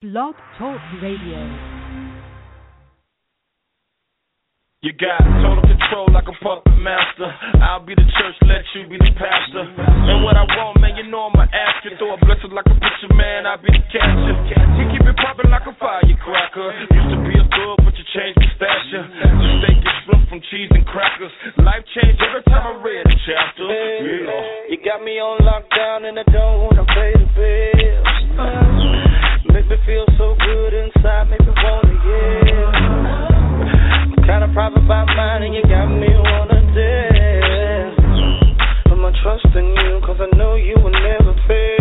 Blog Talk Radio. You got total control like a puppet master. I'll be the church, let you be the pastor. And what I want, man, you know I'ma ask you. Throw a blessing like a picture, man, I'll be the catcher. You keep it popping like a firecracker. Used to be a thug, but you changed the stature. You steak is flipped from cheese and crackers. Life changed every time I read a chapter. Yeah. You got me on lockdown and I don't wanna pay the bills. Make me feel so good inside, make me wanna yell. I'm kinda private by mine and you got me wanna dance. I'ma trust in you cause I know you will never fail.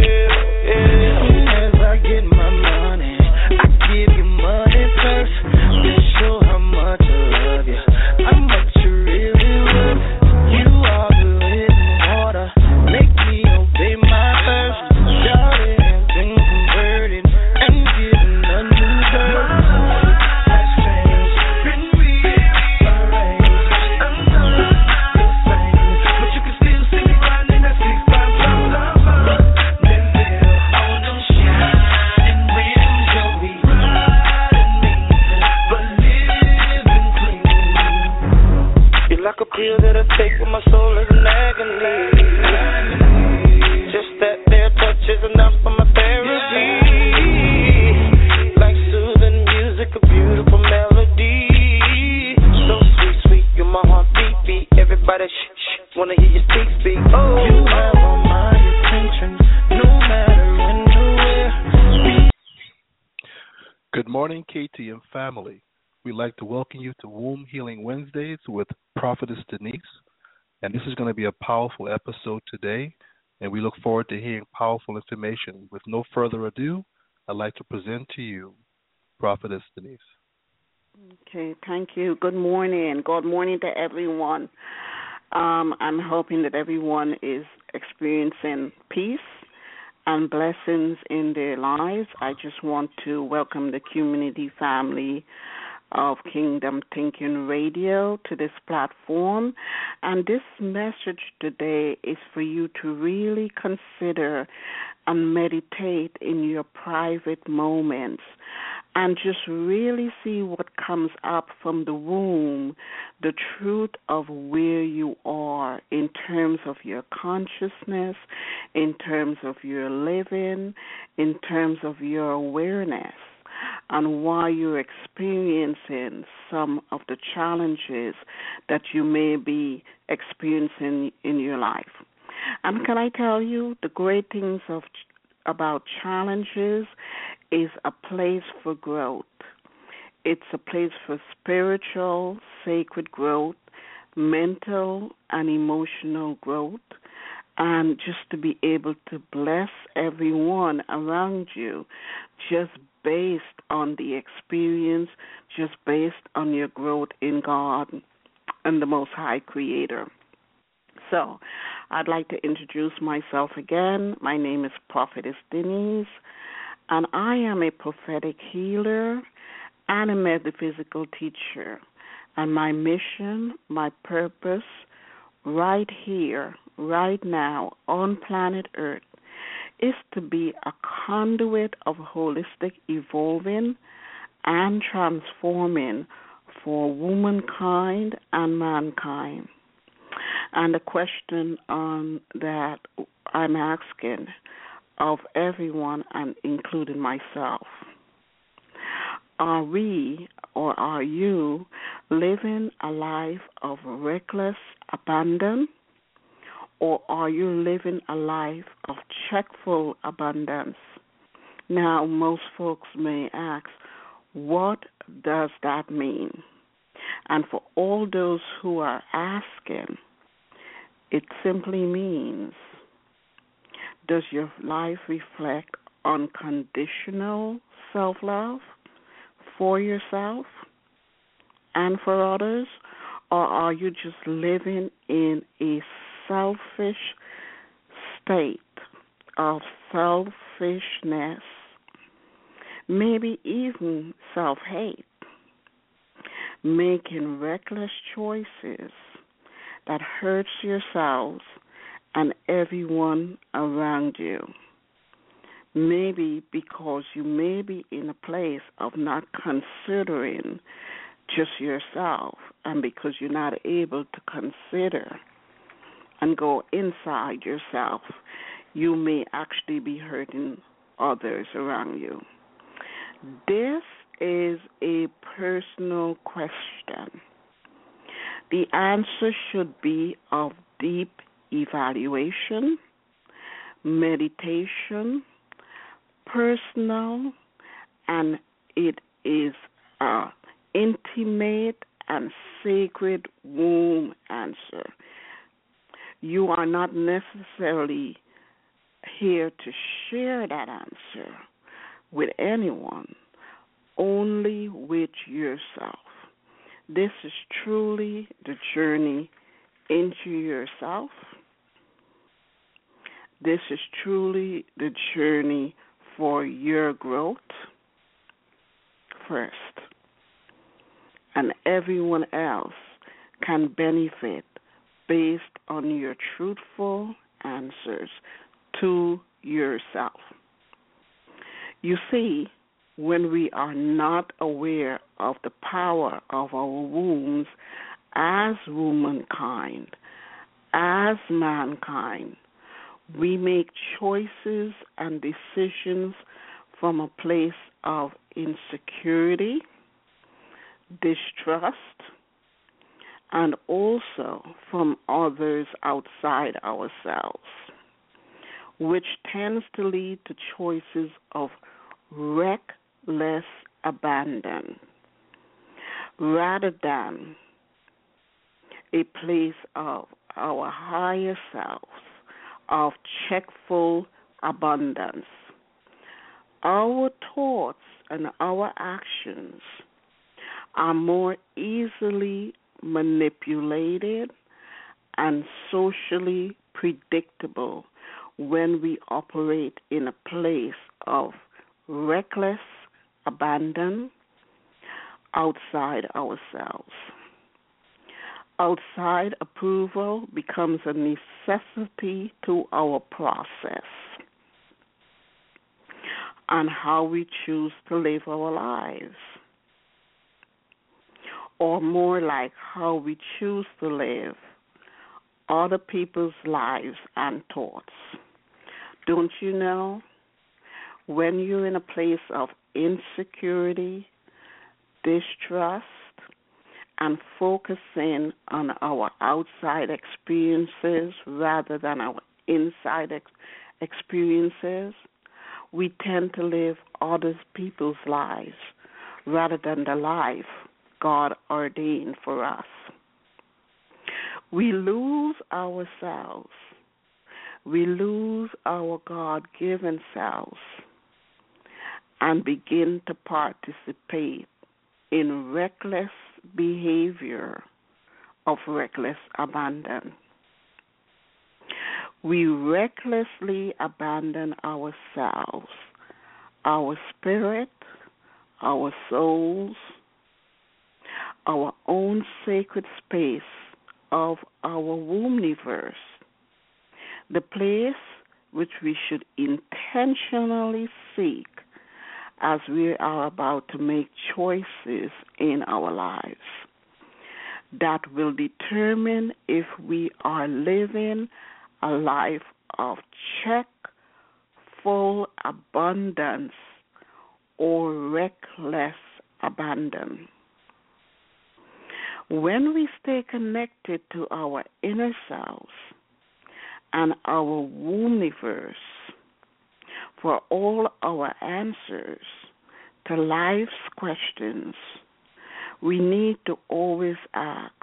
Family. We'd like to welcome you to Womb Healing Wednesdays with Prophetess Denise. And this is going to be a powerful episode today, and we look forward to hearing powerful information. With no further ado, I'd like to present to you Prophetess Denise. Okay, thank you. Good morning. Good morning to everyone. Um, I'm hoping that everyone is experiencing peace and blessings in their lives. I just want to welcome the community family of Kingdom Thinking Radio to this platform. And this message today is for you to really consider and meditate in your private moments and just really see what comes up from the womb, the truth of where you are in terms of your consciousness, in terms of your living, in terms of your awareness, and why you're experiencing some of the challenges that you may be experiencing in your life. And can I tell you the great things of about challenges is a place for growth. It's a place for spiritual, sacred growth, mental and emotional growth, and just to be able to bless everyone around you just based on the experience, just based on your growth in God and the Most High Creator. So, I'd like to introduce myself again. My name is Prophetess Denise, and I am a prophetic healer and a metaphysical teacher. And my mission, my purpose, right here, right now, on planet Earth, is to be a conduit of holistic evolving and transforming for womankind and mankind. And the question um, that I'm asking of everyone, and including myself, are we or are you living a life of reckless abandon? Or are you living a life of checkful abundance? Now, most folks may ask, what does that mean? And for all those who are asking, it simply means does your life reflect unconditional self love for yourself and for others? Or are you just living in a selfish state of selfishness, maybe even self hate, making reckless choices that hurts yourselves and everyone around you. Maybe because you may be in a place of not considering just yourself, and because you're not able to consider and go inside yourself, you may actually be hurting others around you. This is a personal question. The answer should be of deep evaluation, meditation, personal, and it is a intimate and sacred womb answer. You are not necessarily here to share that answer with anyone, only with yourself. This is truly the journey into yourself. This is truly the journey for your growth first. And everyone else can benefit based on your truthful answers to yourself. You see, when we are not aware of the power of our wombs as womankind, as mankind, we make choices and decisions from a place of insecurity, distrust, and also from others outside ourselves, which tends to lead to choices of reckless abandon rather than a place of our higher selves of checkful abundance. Our thoughts and our actions are more easily manipulated and socially predictable when we operate in a place of reckless abandon outside ourselves. Outside approval becomes a necessity to our process on how we choose to live our lives, or more like how we choose to live other people's lives and thoughts. Don't you know? When you're in a place of insecurity, distrust, and focusing on our outside experiences rather than our inside ex- experiences, we tend to live other people's lives rather than the life God ordained for us. We lose ourselves. We lose our God given selves and begin to participate in reckless behavior of reckless abandon. We recklessly abandon ourselves, our spirit, our souls, our own sacred space of our womb-universe, the place which we should intentionally seek as we are about to make choices in our lives that will determine if we are living a life of check, full abundance, or reckless abandon. When we stay connected to our inner selves and our womb-universe, for all our answers to life's questions, we need to always ask,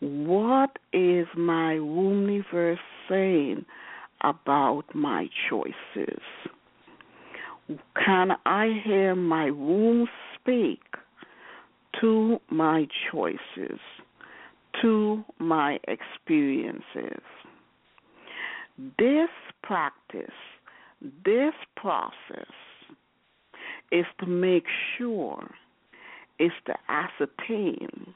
what is my womb-universe saying about my choices? Can I hear my womb speak to my choices, to my experiences? This practice this process is to make sure, is to ascertain,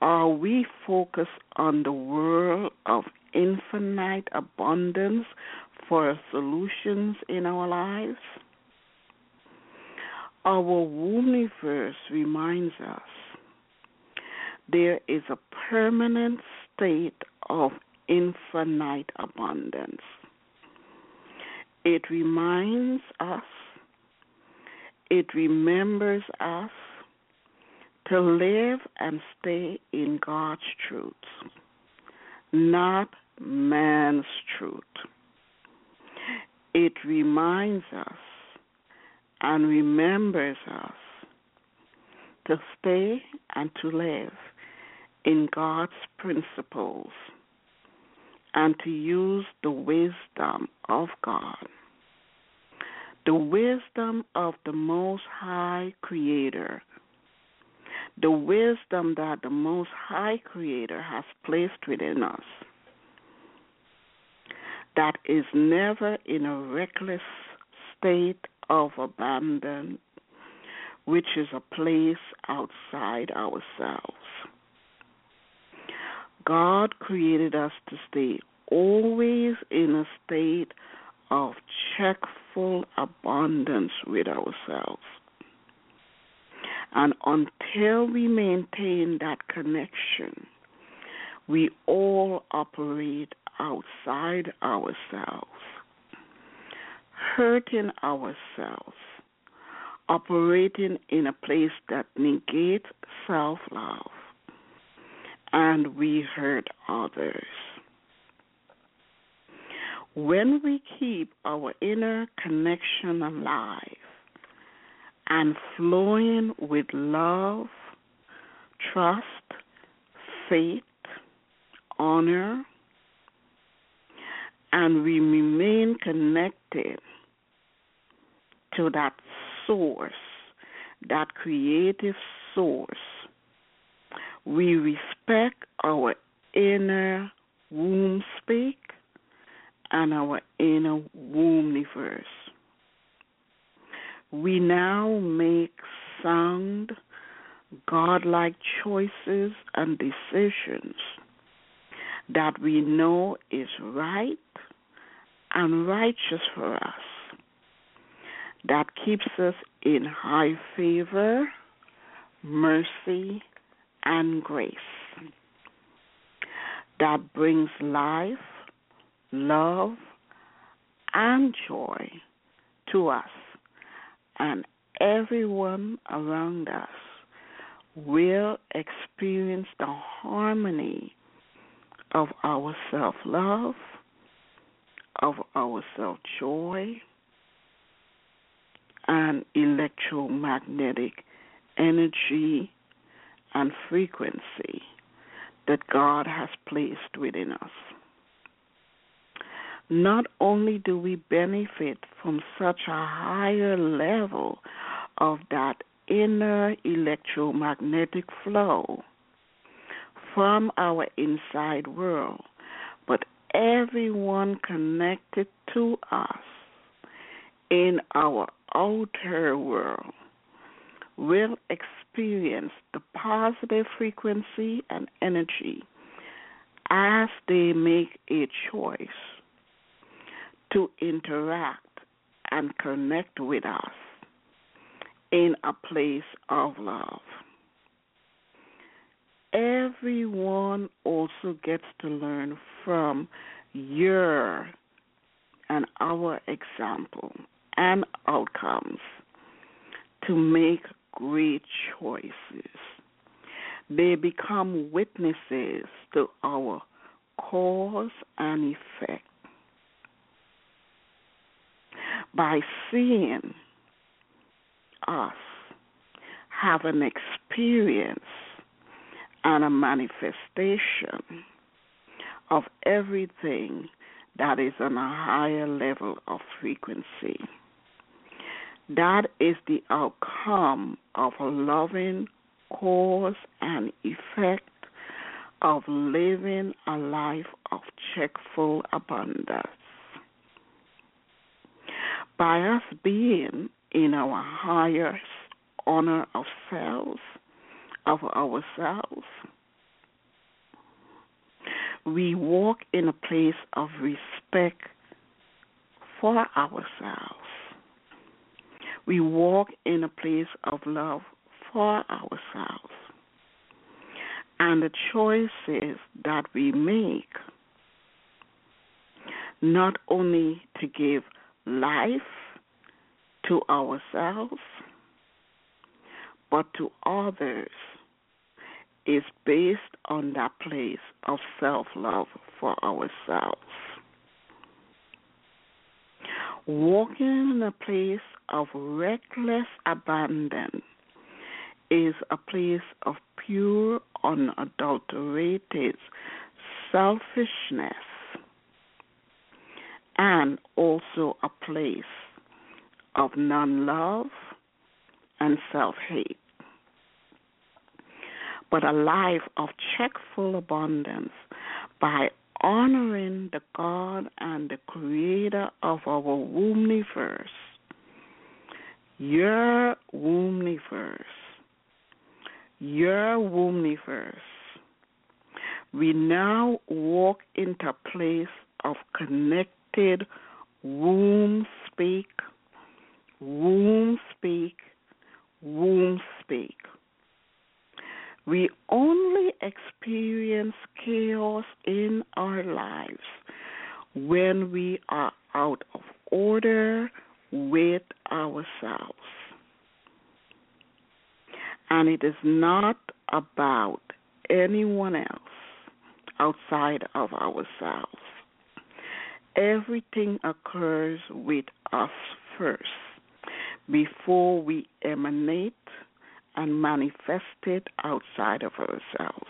are we focused on the world of infinite abundance for solutions in our lives. Our universe reminds us there is a permanent state of infinite abundance. It reminds us, it remembers us to live and stay in God's truth, not man's truth. It reminds us and remembers us to stay and to live in God's principles and to use the wisdom of God, the wisdom of the Most High Creator, the wisdom that the Most High Creator has placed within us, that is never in a reckless state of abandon, which is a place outside ourselves. God created us to stay always in a state of checkful abundance with ourselves. And until we maintain that connection, we all operate outside ourselves, hurting ourselves, operating in a place that negates self love and we hurt others. When we keep our inner connection alive and flowing with love, trust, faith, honor, and we remain connected to that source, that creative source we respect our inner womb speak and our inner wombniverse. We now make sound, godlike choices and decisions that we know is right and righteous for us, that keeps us in high favor, mercy, and grace that brings life, love, and joy to us. And everyone around us will experience the harmony of our self love, of our self joy, and electromagnetic energy and frequency that God has placed within us. Not only do we benefit from such a higher level of that inner electromagnetic flow from our inside world, but everyone connected to us in our outer world will experience the positive frequency and energy as they make a choice to interact and connect with us in a place of love. Everyone also gets to learn from your and our example and outcomes to make great choices. They become witnesses to our cause and effect. By seeing us have an experience and a manifestation of everything that is on a higher level of frequency. That is the outcome of a loving cause and effect of living a life of checkful abundance. By us being in our highest honor of selves, of ourselves, we walk in a place of respect for ourselves. We walk in a place of love for ourselves. And the choices that we make, not only to give life to ourselves, but to others, is based on that place of self love for ourselves. Walking in a place of reckless abandon is a place of pure, unadulterated selfishness and also a place of non love and self hate. But a life of checkful abundance by honoring the God and the creator of our wombniverse, your wombniverse, your wombniverse. We now walk into a place of connected womb speak, womb speak, womb speak. We only experience chaos in our lives when we are out of order with ourselves. And it is not about anyone else outside of ourselves. Everything occurs with us first before we emanate and manifest it outside of ourselves.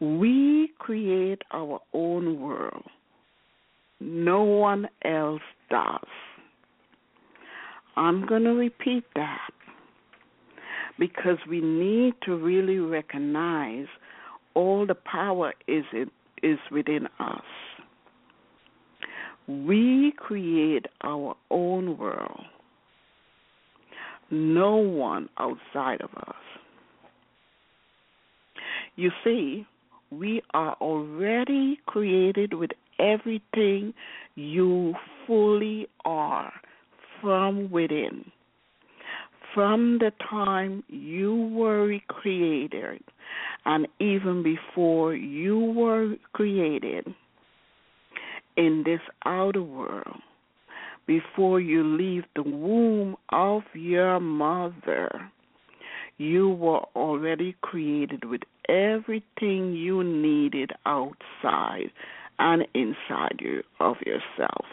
We create our own world. No one else does. I'm going to repeat that because we need to really recognize all the power is in, is within us. We create our own world no one outside of us. You see, we are already created with everything you fully are from within. From the time you were created, and even before you were created in this outer world, before you leave the womb of your mother, you were already created with everything you needed outside and inside you of yourself.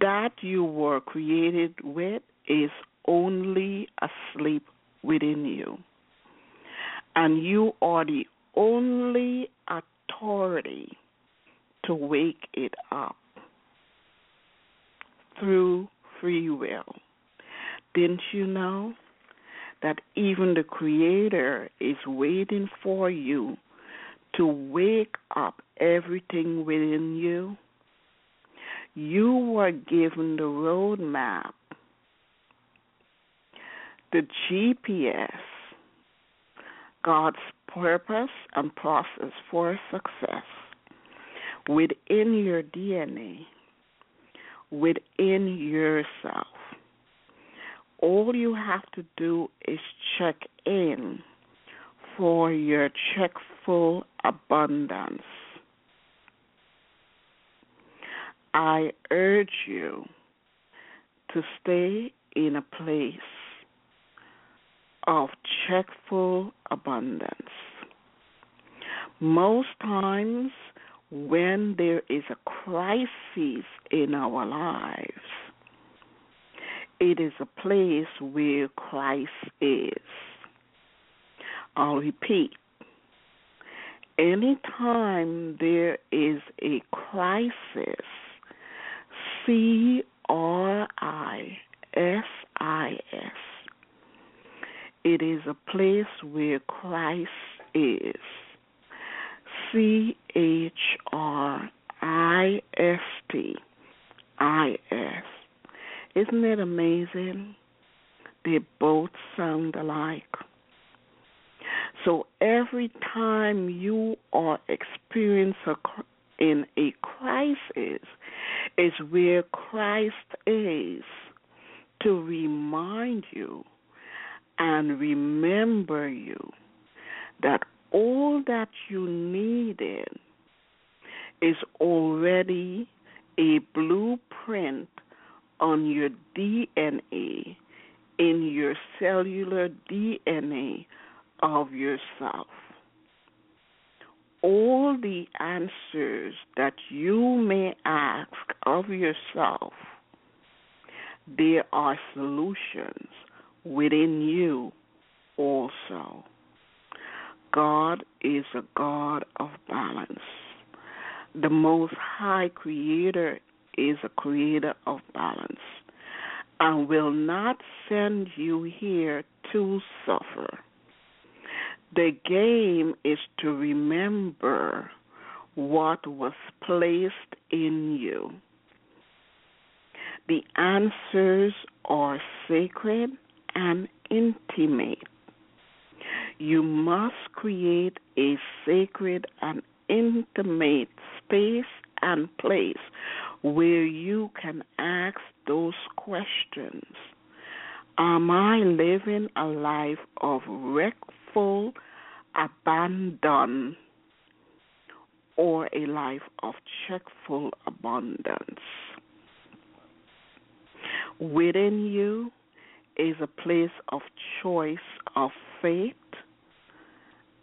That you were created with is only asleep within you. And you are the only authority to wake it up through free will. Didn't you know that even the Creator is waiting for you to wake up everything within you? You were given the roadmap, the GPS, God's purpose and process for success within your DNA within yourself. All you have to do is check in for your check full abundance. I urge you to stay in a place of checkful abundance. Most times, when there is a crisis in our lives, it is a place where Christ is. I'll repeat. Anytime there is a crisis, C R I S I S, it is a place where Christ is. C H R I S T I S. Isn't it amazing? They both sound alike. So every time you are experiencing a, in a crisis is where Christ is to remind you and remember you that all that you needed is already a blueprint on your DNA, in your cellular DNA of yourself. All the answers that you may ask of yourself, there are solutions within you also. God is a God of balance. The Most High Creator is a creator of balance and will not send you here to suffer. The game is to remember what was placed in you. The answers are sacred and intimate. You must create a sacred and intimate space and place where you can ask those questions. Am I living a life of wreckful abandon or a life of checkful abundance? Within you is a place of choice of faith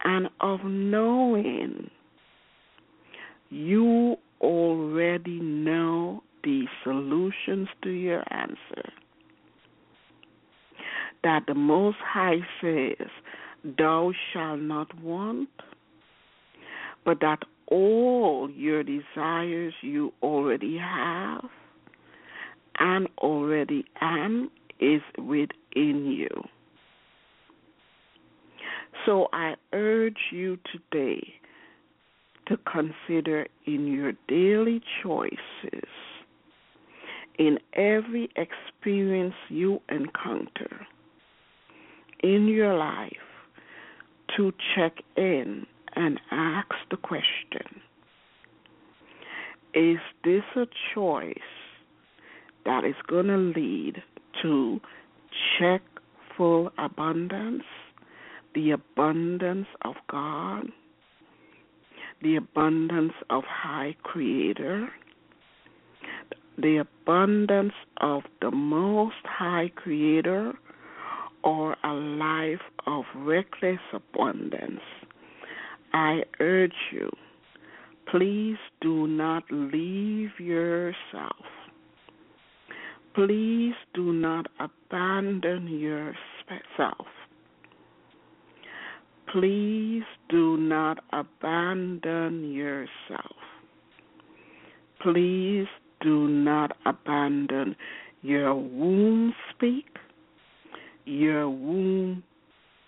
and of knowing. You already know the solutions to your answer. That the Most High says, Thou shalt not want, but that all your desires you already have and already am is within you. So I urge you today to consider in your daily choices, in every experience you encounter in your life, to check in and ask the question Is this a choice that is going to lead to check full abundance, the abundance of God? the abundance of High Creator, the abundance of the Most High Creator, or a life of reckless abundance. I urge you, please do not leave yourself. Please do not abandon yourself Please do not abandon yourself. Please do not abandon your womb speak, your womb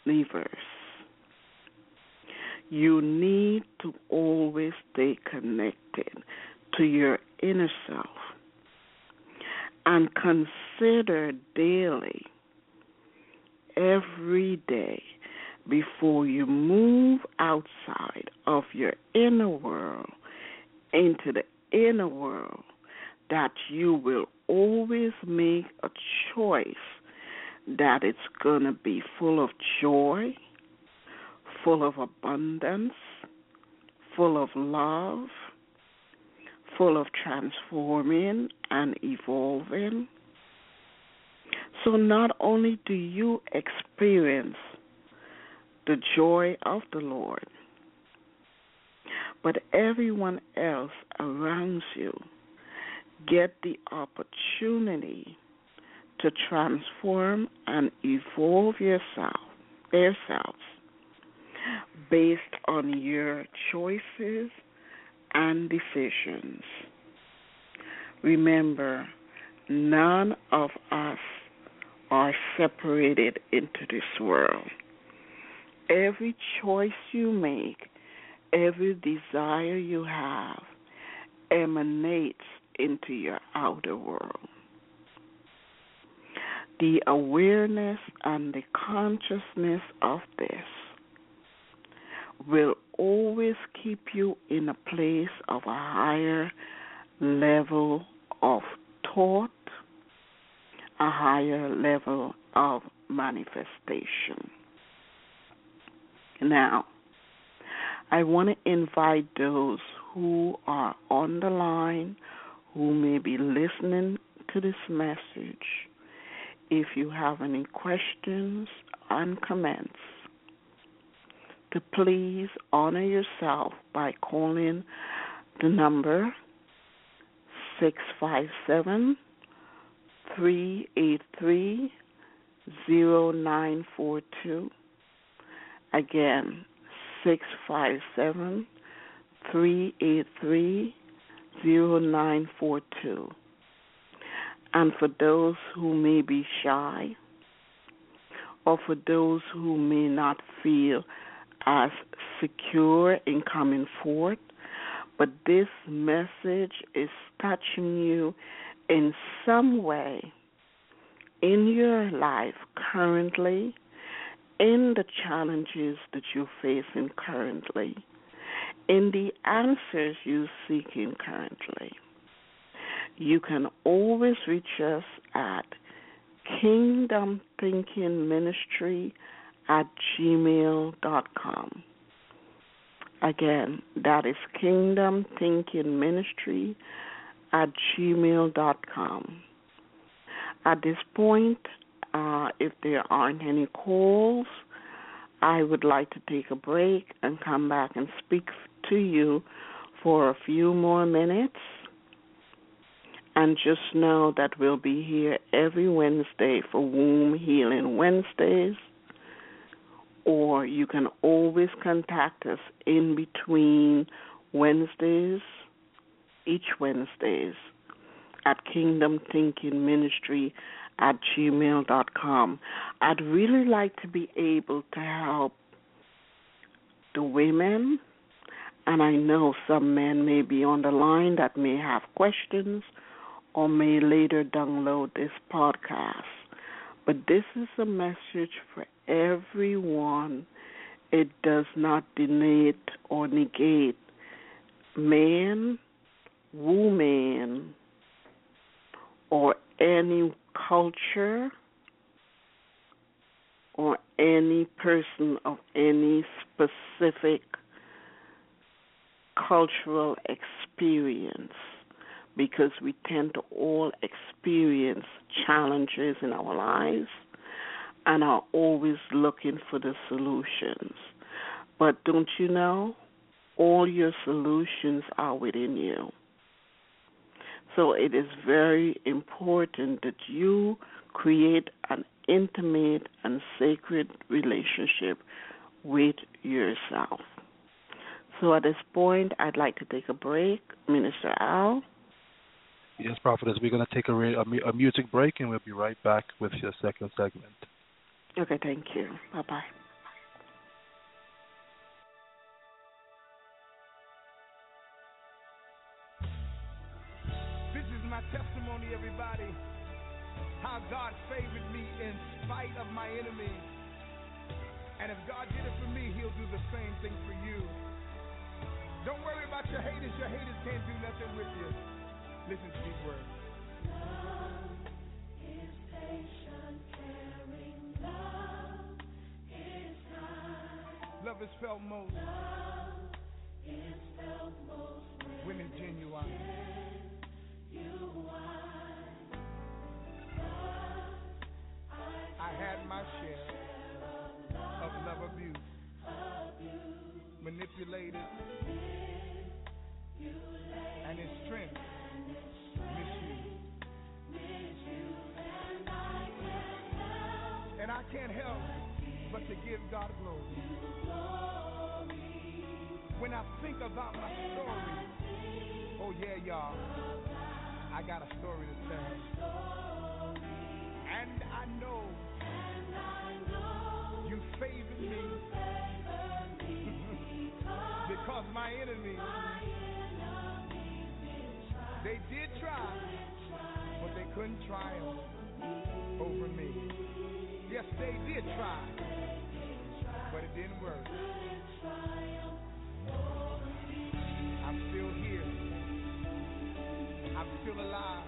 levers. You need to always stay connected to your inner self and consider daily, every day, before you move outside of your inner world into the inner world that you will always make a choice that it's going to be full of joy, full of abundance, full of love, full of transforming and evolving. So not only do you experience the joy of the Lord. But everyone else around you get the opportunity to transform and evolve yourself, themselves based on your choices and decisions. Remember, none of us are separated into this world every choice you make, every desire you have emanates into your outer world. The awareness and the consciousness of this will always keep you in a place of a higher level of thought, a higher level of manifestation. Now, I want to invite those who are on the line, who may be listening to this message. If you have any questions and comments, to please honor yourself by calling the number 657 383 0942. Again, 657 383 0942. And for those who may be shy, or for those who may not feel as secure in coming forth, but this message is touching you in some way in your life currently, in the challenges that you're facing currently, in the answers you're seeking currently. You can always reach us at Kingdom Thinking Ministry at gmail.com. Again, that is Kingdom Thinking Ministry at gmail.com. At this point, uh, if there aren't any calls, I would like to take a break and come back and speak to you for a few more minutes. And just know that we'll be here every Wednesday for Womb Healing Wednesdays. Or you can always contact us in between Wednesdays, each Wednesdays, at Kingdom Thinking Ministry at gmail.com. I'd really like to be able to help the women, and I know some men may be on the line that may have questions or may later download this podcast. But this is a message for everyone. It does not deny or negate man, woman, or any culture or any person of any specific cultural experience because we tend to all experience challenges in our lives and are always looking for the solutions. But don't you know? All your solutions are within you. So it is very important that you create an intimate and sacred relationship with yourself. So at this point, I'd like to take a break. Minister Al? Yes, Prophetess, we're going to take a, a, a music break and we'll be right back with your second segment. Okay, thank you. Bye bye. Testimony, everybody. How God favored me in spite of my enemies. And if God did it for me, He'll do the same thing for you. Don't worry about your haters. Your haters can't do nothing with you. Listen to these words. Love is patient, caring. Love is kind. Love is felt most Love is felt most when it's genuine. you are. Manipulated, and in strength misused. And I can't help but to give God glory. When I think about my story, oh yeah, y'all, I got a story to tell. And I know you favored me because my enemies they did try, but they couldn't triumph over me. Yes, they did try, but but it didn't work. I'm still here. I'm still alive.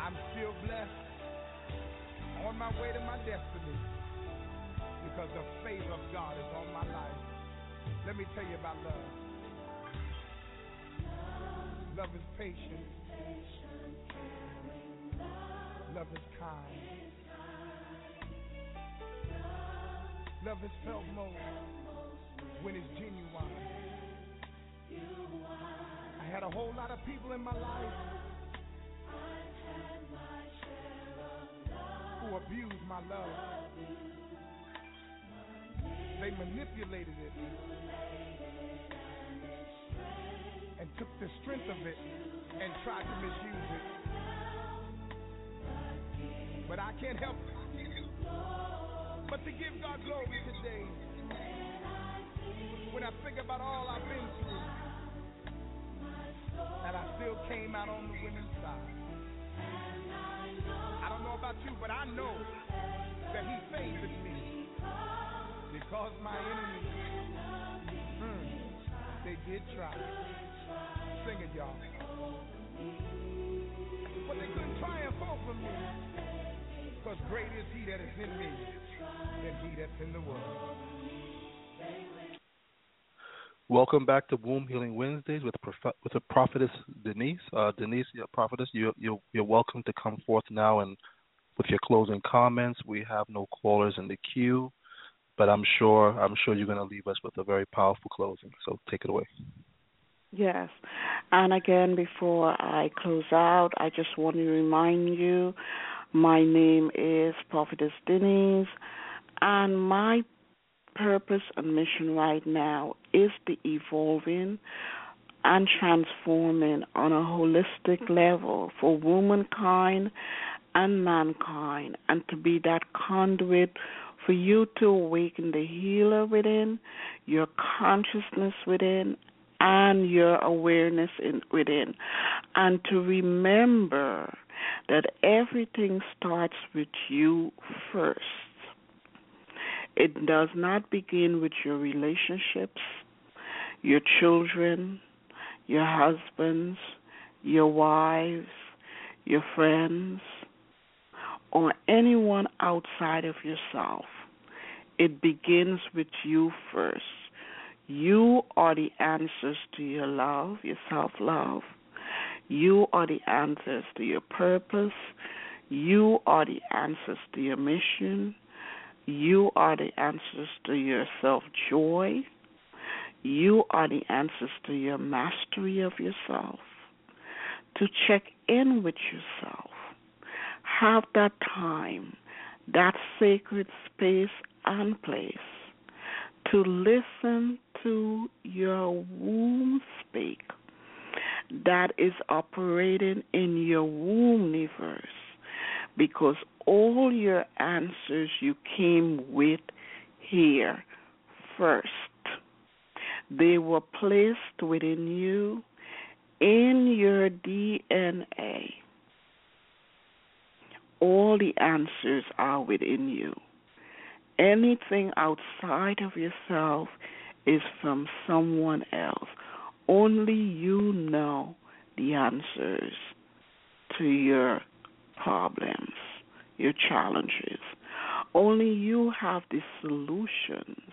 I'm still blessed. On my way to my destiny because the favor of God is on my life. Let me tell you about love. Love is patient. Love is kind. Love is felt most when it's genuine. I had a whole lot of people in my life who abused my love. They manipulated it and took the strength of it and tried to misuse it. But I can't help but to give God glory today. When I think about all I've been through, and I still came out on the winning side. I don't know about you, but I know that He favored me because my enemies, mm, they did try. Sing it, y'all. But they couldn't triumph over me. Because great is he that is in me than he that's in the world. Welcome back to Womb Healing Wednesdays with prof- with the prophetess Denise. Uh, Denise, your prophetess, you you you're welcome to come forth now and with your closing comments. We have no callers in the queue, but I'm sure I'm sure you're going to leave us with a very powerful closing. So take it away. Yes. And again, before I close out, I just want to remind you my name is Prophetess Denise, and my purpose and mission right now is the evolving and transforming on a holistic level for womankind and mankind, and to be that conduit for you to awaken the healer within, your consciousness within, and your awareness in, within, and to remember that everything starts with you first. It does not begin with your relationships, your children, your husbands, your wives, your friends, or anyone outside of yourself. It begins with you first. You are the answers to your love, your self love. You are the answers to your purpose. You are the answers to your mission. You are the answers to your self joy. You are the answers to your mastery of yourself. To check in with yourself. Have that time, that sacred space and place to listen to your womb speak that is operating in your wombniverse because all your answers you came with here first. They were placed within you in your DNA. All the answers are within you. Anything outside of yourself is from someone else. Only you know the answers to your problems, your challenges. Only you have the solutions.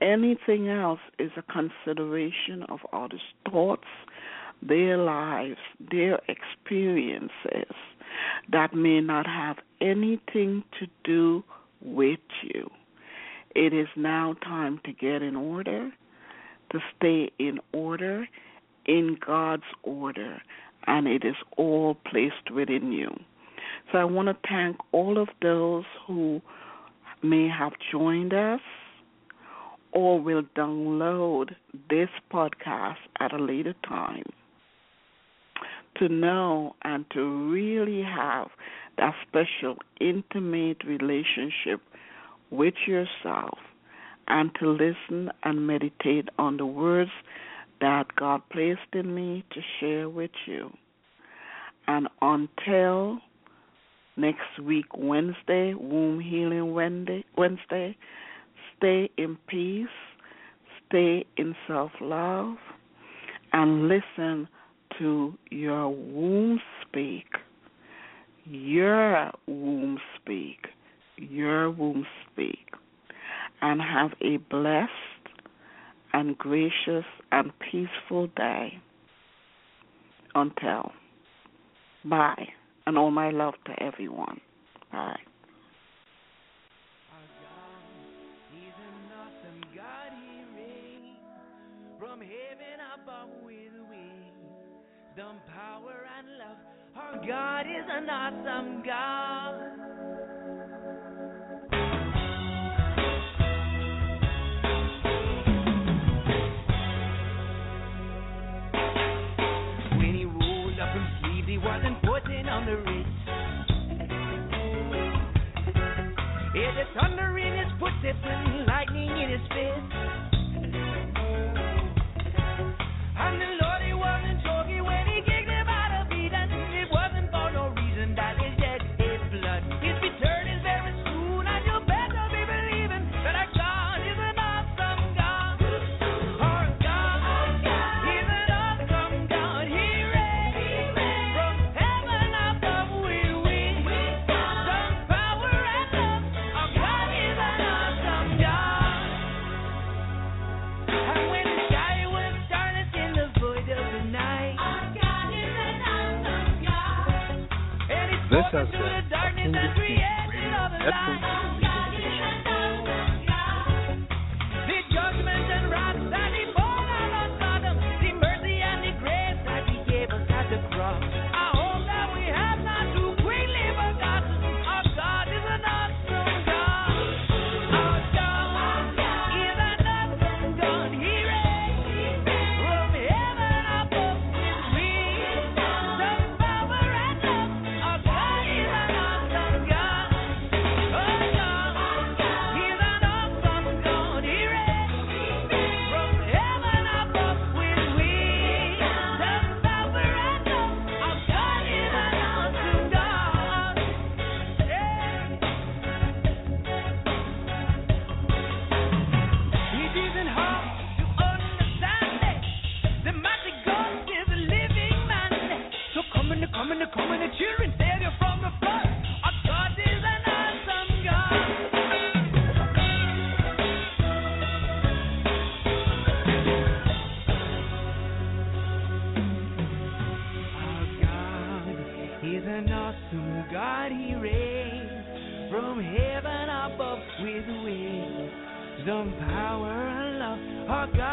Anything else is a consideration of others' thoughts, their lives, their experiences that may not have anything to do with you. It is now time to get in order, to stay in order, in God's order, and it is all placed within you. So I want to thank all of those who may have joined us or will download this podcast at a later time to know and to really have that special, intimate relationship with yourself and to listen and meditate on the words that God placed in me to share with you. And until next week, Wednesday, Womb Healing Wednesday, stay in peace, stay in self love, and listen to your womb speak. Your womb speak. Your womb speak. And have a blessed and gracious and peaceful day. Until. Bye. And all my love to everyone. Bye. from heaven wisdom, power, and love. Our God is an awesome God. When he rolled up His sleeves, He wasn't putting on the ritz. Hear the thunder in his footsteps and lightning in his fist. coming, they're coming, the children, they're from the front. Our God is an awesome God. Our God is an awesome God, He reigns from heaven above with wings, some power and love. Our God.